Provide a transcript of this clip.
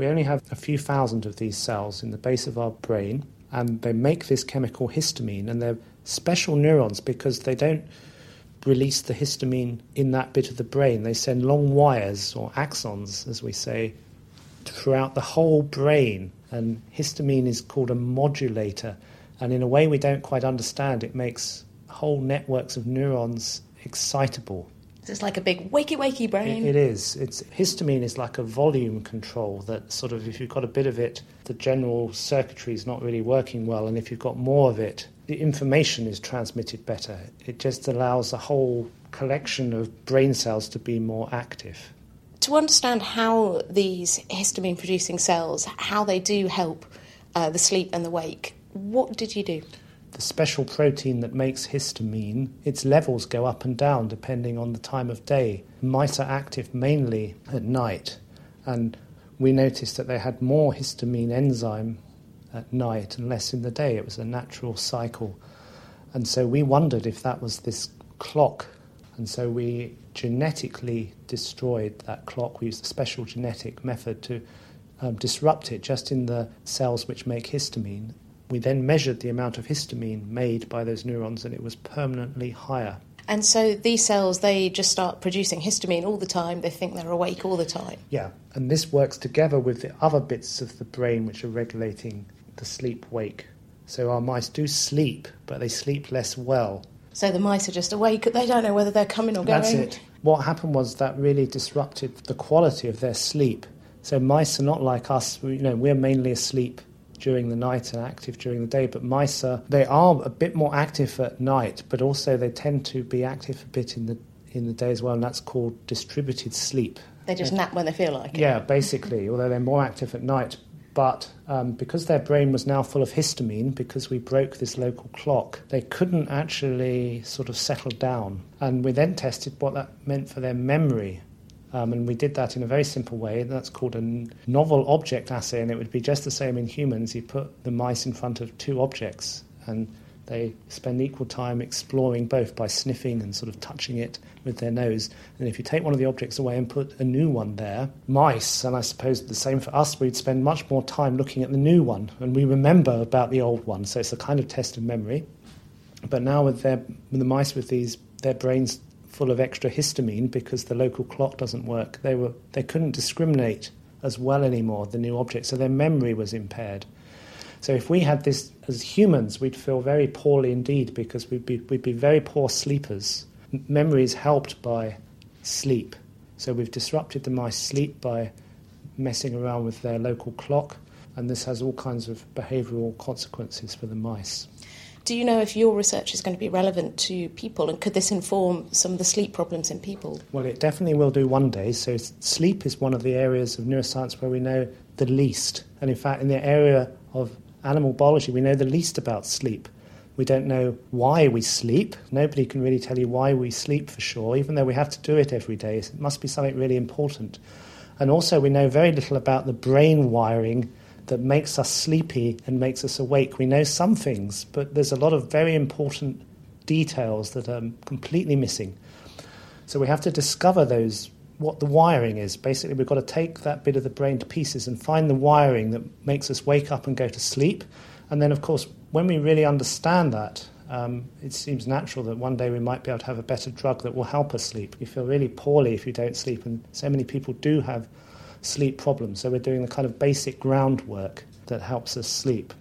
We only have a few thousand of these cells in the base of our brain, and they make this chemical histamine, and they're special neurons because they don't release the histamine in that bit of the brain. They send long wires, or axons, as we say, throughout the whole brain, and histamine is called a modulator. And in a way we don't quite understand, it makes whole networks of neurons excitable. It's like a big wakey wakey brain. It, it is. It's histamine is like a volume control that sort of if you've got a bit of it, the general circuitry is not really working well, and if you've got more of it, the information is transmitted better. It just allows a whole collection of brain cells to be more active. To understand how these histamine producing cells, how they do help uh, the sleep and the wake, what did you do? The special protein that makes histamine, its levels go up and down depending on the time of day. Mice are active mainly at night, and we noticed that they had more histamine enzyme at night and less in the day. It was a natural cycle. And so we wondered if that was this clock. And so we genetically destroyed that clock. We used a special genetic method to um, disrupt it just in the cells which make histamine. We then measured the amount of histamine made by those neurons, and it was permanently higher. And so these cells, they just start producing histamine all the time. They think they're awake all the time. Yeah, and this works together with the other bits of the brain which are regulating the sleep wake. So our mice do sleep, but they sleep less well. So the mice are just awake. They don't know whether they're coming or going. That's it. What happened was that really disrupted the quality of their sleep. So mice are not like us. You know, we're mainly asleep during the night and active during the day. But mice are they are a bit more active at night, but also they tend to be active a bit in the in the day as well, and that's called distributed sleep. They just nap when they feel like it. Yeah, basically, although they're more active at night. But um, because their brain was now full of histamine, because we broke this local clock, they couldn't actually sort of settle down. And we then tested what that meant for their memory. Um, and we did that in a very simple way. That's called a novel object assay, and it would be just the same in humans. You put the mice in front of two objects, and they spend equal time exploring both by sniffing and sort of touching it with their nose. And if you take one of the objects away and put a new one there, mice, and I suppose the same for us, we'd spend much more time looking at the new one, and we remember about the old one. So it's a kind of test of memory. But now with, their, with the mice with these, their brains full of extra histamine because the local clock doesn't work. They were they couldn't discriminate as well anymore the new object, so their memory was impaired. So if we had this as humans, we'd feel very poorly indeed because we'd be we'd be very poor sleepers. memory is helped by sleep. So we've disrupted the mice sleep by messing around with their local clock, and this has all kinds of behavioural consequences for the mice. Do you know if your research is going to be relevant to people and could this inform some of the sleep problems in people? Well, it definitely will do one day. So, sleep is one of the areas of neuroscience where we know the least. And in fact, in the area of animal biology, we know the least about sleep. We don't know why we sleep. Nobody can really tell you why we sleep for sure, even though we have to do it every day. It must be something really important. And also, we know very little about the brain wiring that makes us sleepy and makes us awake. We know some things, but there's a lot of very important details that are completely missing. So we have to discover those, what the wiring is. Basically, we've got to take that bit of the brain to pieces and find the wiring that makes us wake up and go to sleep. And then, of course, when we really understand that, um, it seems natural that one day we might be able to have a better drug that will help us sleep. You feel really poorly if you don't sleep, and so many people do have sleep problems. So we're doing the kind of basic groundwork that helps us sleep.